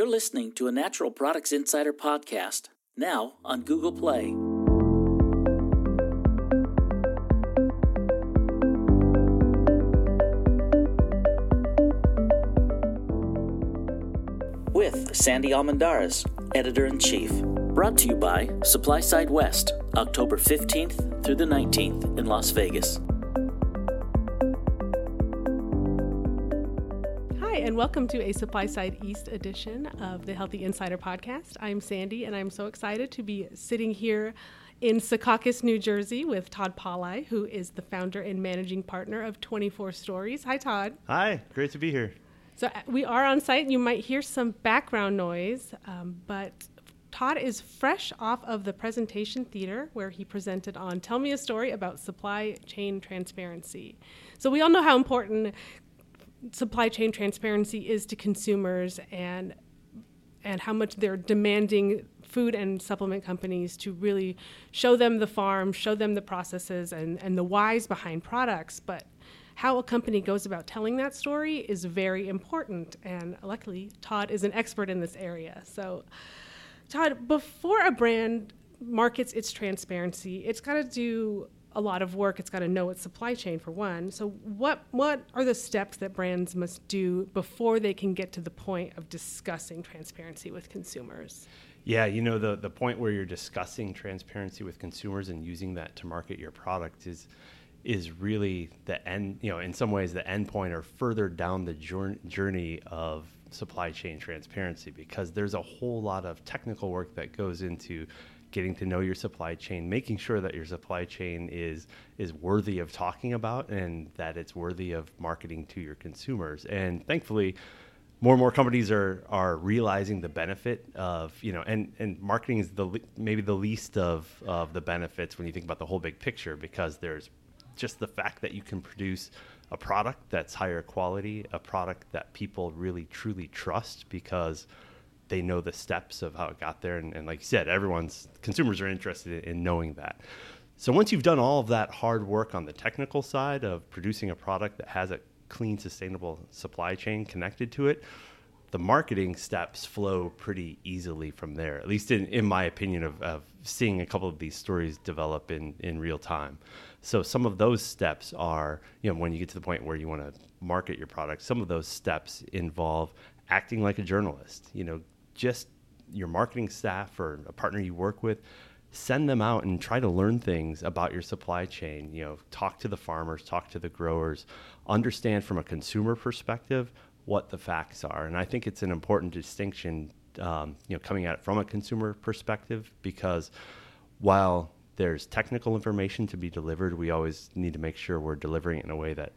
You're listening to a Natural Products Insider podcast, now on Google Play. With Sandy Almendarez, Editor in Chief. Brought to you by Supply Side West, October 15th through the 19th in Las Vegas. And welcome to a Supply Side East edition of the Healthy Insider podcast. I'm Sandy, and I'm so excited to be sitting here in Secaucus, New Jersey, with Todd Paulai, who is the founder and managing partner of 24 Stories. Hi, Todd. Hi, great to be here. So, uh, we are on site. You might hear some background noise, um, but Todd is fresh off of the presentation theater where he presented on Tell Me a Story about Supply Chain Transparency. So, we all know how important supply chain transparency is to consumers and and how much they're demanding food and supplement companies to really show them the farm, show them the processes and, and the whys behind products. But how a company goes about telling that story is very important. And luckily, Todd is an expert in this area. So, Todd, before a brand markets its transparency, it's got to do a lot of work. It's got to know its supply chain for one. So what what are the steps that brands must do before they can get to the point of discussing transparency with consumers? Yeah, you know the the point where you're discussing transparency with consumers and using that to market your product is is really the end, you know, in some ways the end point or further down the journey of supply chain transparency because there's a whole lot of technical work that goes into getting to know your supply chain, making sure that your supply chain is is worthy of talking about and that it's worthy of marketing to your consumers. And thankfully, more and more companies are are realizing the benefit of you know and and marketing is the maybe the least of of the benefits when you think about the whole big picture because there's just the fact that you can produce a product that's higher quality, a product that people really truly trust because they know the steps of how it got there. And, and like you said, everyone's consumers are interested in knowing that. So once you've done all of that hard work on the technical side of producing a product that has a clean, sustainable supply chain connected to it, the marketing steps flow pretty easily from there, at least in, in my opinion of, of seeing a couple of these stories develop in, in real time. So some of those steps are, you know, when you get to the point where you want to market your product, some of those steps involve acting like a journalist, you know, just your marketing staff or a partner you work with send them out and try to learn things about your supply chain. You know talk to the farmers talk to the growers understand from a consumer perspective what the facts are. And i think it's an important distinction um, you know coming at it from a consumer perspective because while there's technical information to be delivered we always need to make sure we're delivering it in a way that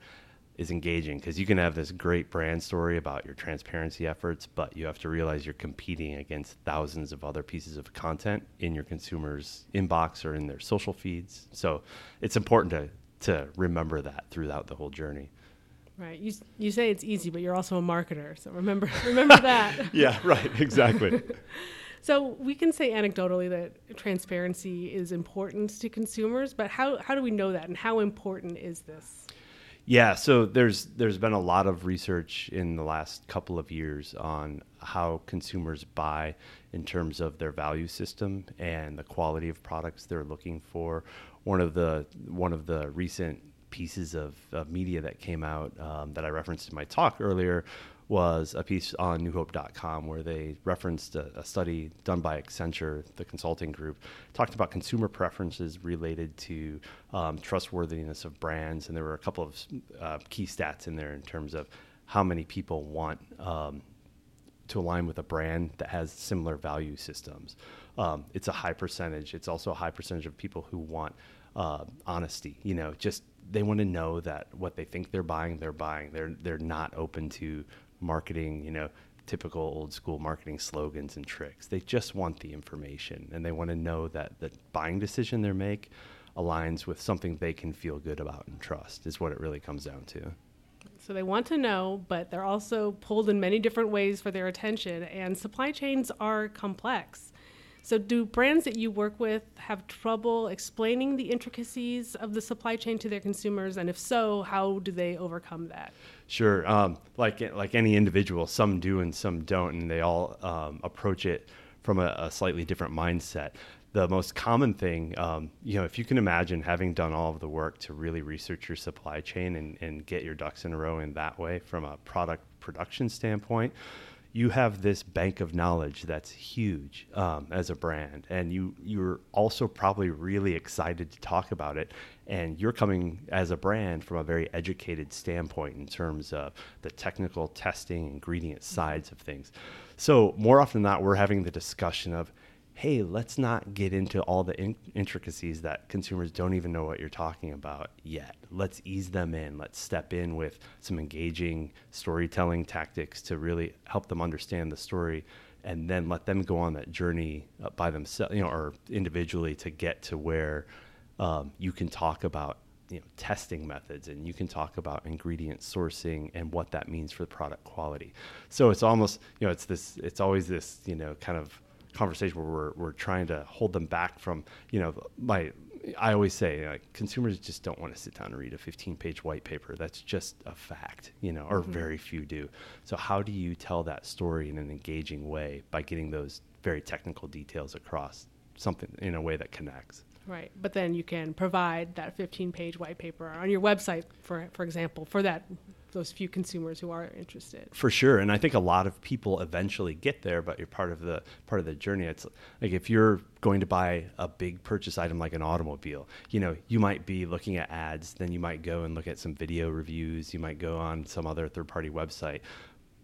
is engaging because you can have this great brand story about your transparency efforts, but you have to realize you're competing against thousands of other pieces of content in your consumers' inbox or in their social feeds. So it's important to to remember that throughout the whole journey. Right. You you say it's easy, but you're also a marketer, so remember remember that. yeah. Right. Exactly. so we can say anecdotally that transparency is important to consumers, but how how do we know that, and how important is this? Yeah, so there's there's been a lot of research in the last couple of years on how consumers buy in terms of their value system and the quality of products they're looking for. One of the one of the recent pieces of, of media that came out um, that I referenced in my talk earlier was a piece on newhope.com where they referenced a, a, study done by Accenture, the consulting group, talked about consumer preferences related to um, trustworthiness of brands. And there were a couple of uh, key stats in there in terms of how many people want um, to align with a brand that has similar value systems. Um, it's a high percentage. It's also a high percentage of people who want uh, honesty. You know, just they want to know that what they think they're buying, they're buying. They're they're not open to marketing, you know, typical old school marketing slogans and tricks. They just want the information and they want to know that the buying decision they make aligns with something they can feel good about and trust is what it really comes down to. So they want to know, but they're also pulled in many different ways for their attention and supply chains are complex. So, do brands that you work with have trouble explaining the intricacies of the supply chain to their consumers? And if so, how do they overcome that? Sure. Um, like like any individual, some do and some don't, and they all um, approach it from a, a, slightly different mindset. The most common thing, um, you know, if you can imagine having done all of the work to really research your supply chain and, and get your ducks in a row in that way from a product production standpoint, you have this bank of knowledge that's huge um, as a brand, and you you're also probably really excited to talk about it. And you're coming as a brand from a very educated standpoint in terms of the technical testing, ingredient sides of things. So more often than not, we're having the discussion of, hey, let's not get into all the in- intricacies that consumers don't even know what you're talking about yet. Let's ease them in. Let's step in with some engaging storytelling tactics to really help them understand the story and then let them go on that journey uh, by themselves, you know, or individually to get to where um, you can talk about you know, testing methods and you can talk about ingredient sourcing and what that means for the product quality. So it's almost, you know, it's this, it's always this, you know, kind of conversation where we're, we're trying to hold them back from, you know, my, I always say like consumers just don't want to sit down and read a 15 page white paper. That's just a fact, you know, or mm-hmm. very few do. So how do you tell that story in an engaging way by getting those very technical details across something in a way that connects? Right, but then you can provide that 15 page white paper on your website, for for example, for that those few consumers who are interested. For sure, and I think a lot of people eventually get there, but you're part of the part of the journey. It's like if you're going to buy a big purchase item like an automobile, you know, you might be looking at ads, then you might go and look at some video reviews, you might go on some other third-party website.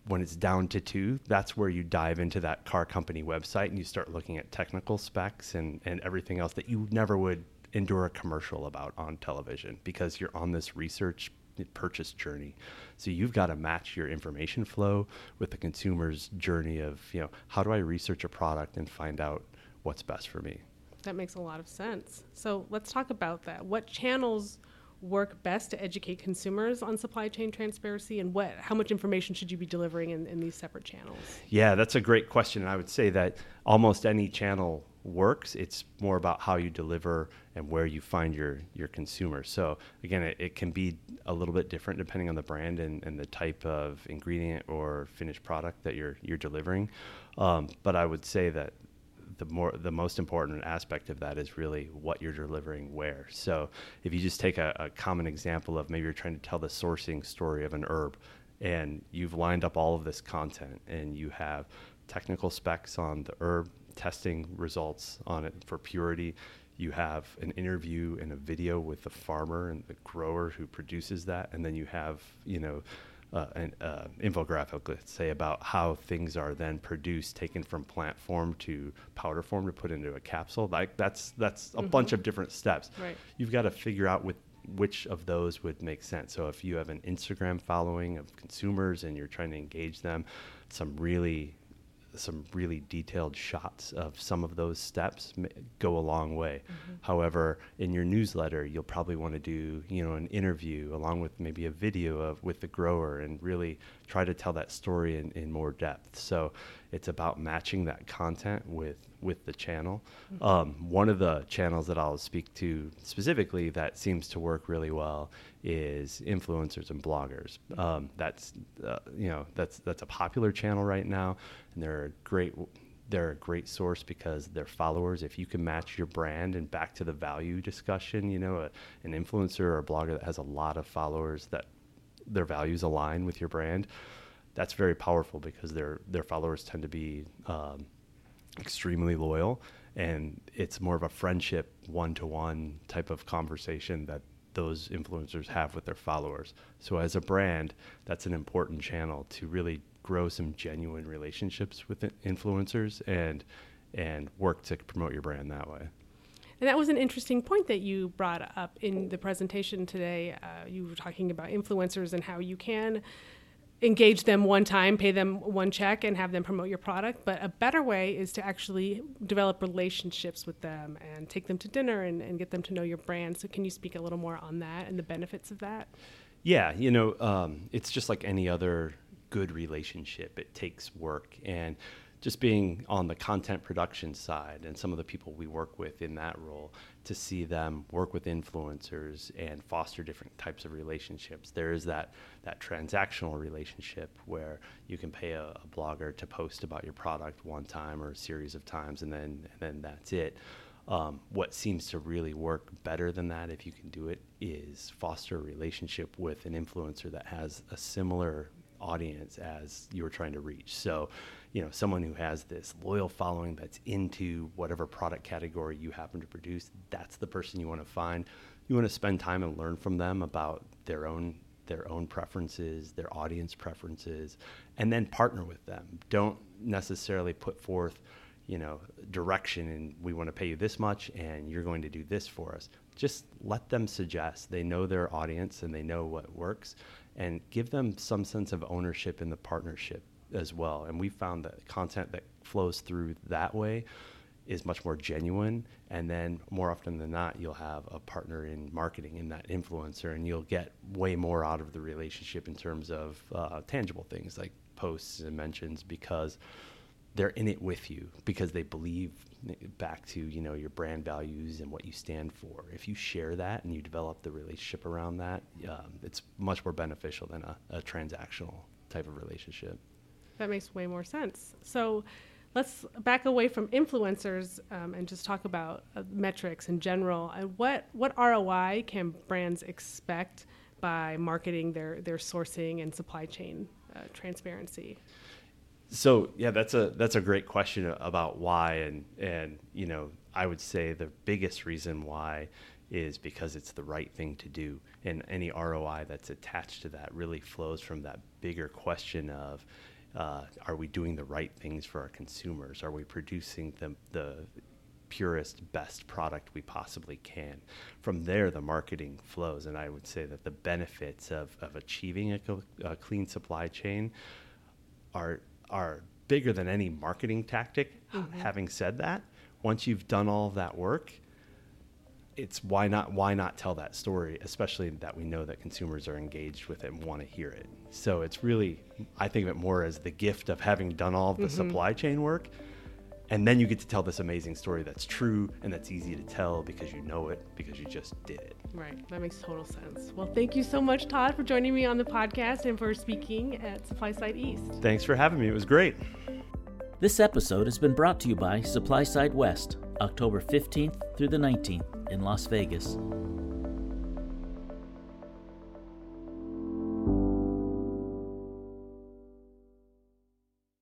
When it's down to two, that's where you dive into that car company website and you start looking at technical specs and, and everything else that you never would endure a commercial about on television because you're on this research purchase journey. So you've got to match your information flow with the consumer's journey of, you know, how do I research a product and find out what's best for me? That makes a lot of sense. So let's talk about that. What channels work best to educate consumers on supply chain transparency and what how much information should you be delivering in, in these separate channels? Yeah, that's a great question. I would say that almost any channel works. It's more about how you deliver and where you find your your consumer. So again, it, it can be a little bit different depending on the brand and, and the type of ingredient or finished product that you're you're delivering. Um, but I would say that the more the most important aspect of that is really what you're delivering where. So if you just take a, a common example of maybe you're trying to tell the sourcing story of an herb and you've lined up all of this content and you have technical specs on the herb testing results on it for purity. You have an interview and a video with the farmer and the grower who produces that, and then you have you know uh, an uh, infographic, let's say, about how things are then produced, taken from plant form to powder form to put into a capsule. Like that's that's a mm-hmm. bunch of different steps. Right. You've got to figure out with which of those would make sense. So if you have an Instagram following of consumers and you're trying to engage them, some really some really detailed shots of some of those steps go a long way. Mm-hmm. However, in your newsletter, you'll probably want to do, you know, an interview along with maybe a video of with the grower and really try to tell that story in, in more depth. So it's about matching that content with with the channel. Um, one of the channels that I'll speak to specifically that seems to work really well is influencers and bloggers. Um, that's uh, you know that's that's a popular channel right now, and they're a great they're a great source because their followers. If you can match your brand and back to the value discussion, you know, a, an influencer or a blogger that has a lot of followers that their values align with your brand, that's very powerful because their their followers tend to be um, extremely loyal, and it's more of a friendship, one to one type of conversation that those influencers have with their followers. So as a brand, that's an important channel to really grow some genuine relationships with influencers and and work to promote your brand that way. And that was an interesting point that you brought up in the presentation today. Uh, you were talking about influencers and how you can engage them one time, pay them one check, and have them promote your product. But a better way is to actually develop relationships with them and take them to dinner and, and get them to know your brand. So, can you speak a little more on that and the benefits of that? Yeah, you know, um, it's just like any other good relationship, it takes work. And just being on the content production side and some of the people we work with in that role to see them work with influencers and foster different types of relationships. There is that that transactional relationship where you can pay a, a blogger to post about your product one time or a series of times, and then and then that's it. Um, what seems to really work better than that, if you can do it, is foster a relationship with an influencer that has a similar audience as you were trying to reach. So, you know, someone who has this loyal following that's into whatever product category you happen to produce, that's the person you want to find. You want to spend time and learn from them about their own their own preferences, their audience preferences, and then partner with them. Don't necessarily put forth you know, direction and we want to pay you this much and you're going to do this for us. Just let them suggest. They know their audience and they know what works and give them some sense of ownership in the partnership as well. And we found that content that flows through that way is much more genuine. And then more often than not, you'll have a partner in marketing in that influencer, and you'll get way more out of the relationship in terms of uh, tangible things like posts and mentions because they're in it with you because they believe back to you know your brand values and what you stand for. If you share that and you develop the relationship around that, um, it's much more beneficial than a, a transactional type of relationship. That makes way more sense. So let's back away from influencers um, and just talk about uh, metrics in general. And what what ROI can brands expect by marketing their their sourcing and supply chain uh, transparency? So yeah, that's a that's a great question about why, and and you know I would say the biggest reason why is because it's the right thing to do, and any ROI that's attached to that really flows from that bigger question of uh, are we doing the right things for our consumers? Are we producing the the purest, best product we possibly can. From there, the marketing flows, and I would say that the benefits of, of achieving a, a clean supply chain are are bigger than any marketing tactic. Mm-hmm. Having said that, once you've done all of that work, it's why not why not tell that story, especially that we know that consumers are engaged with it and want to hear it. So it's really I think of it more as the gift of having done all of the mm-hmm. supply chain work and then you get to tell this amazing story that's true and that's easy to tell because you know it because you just did it. Right. That makes total sense. Well, thank you so much, Todd, for joining me on the podcast and for speaking at Supply Side East. Thanks for having me. It was great. This episode has been brought to you by Supply Side West, October 15th through the 19th in Las Vegas.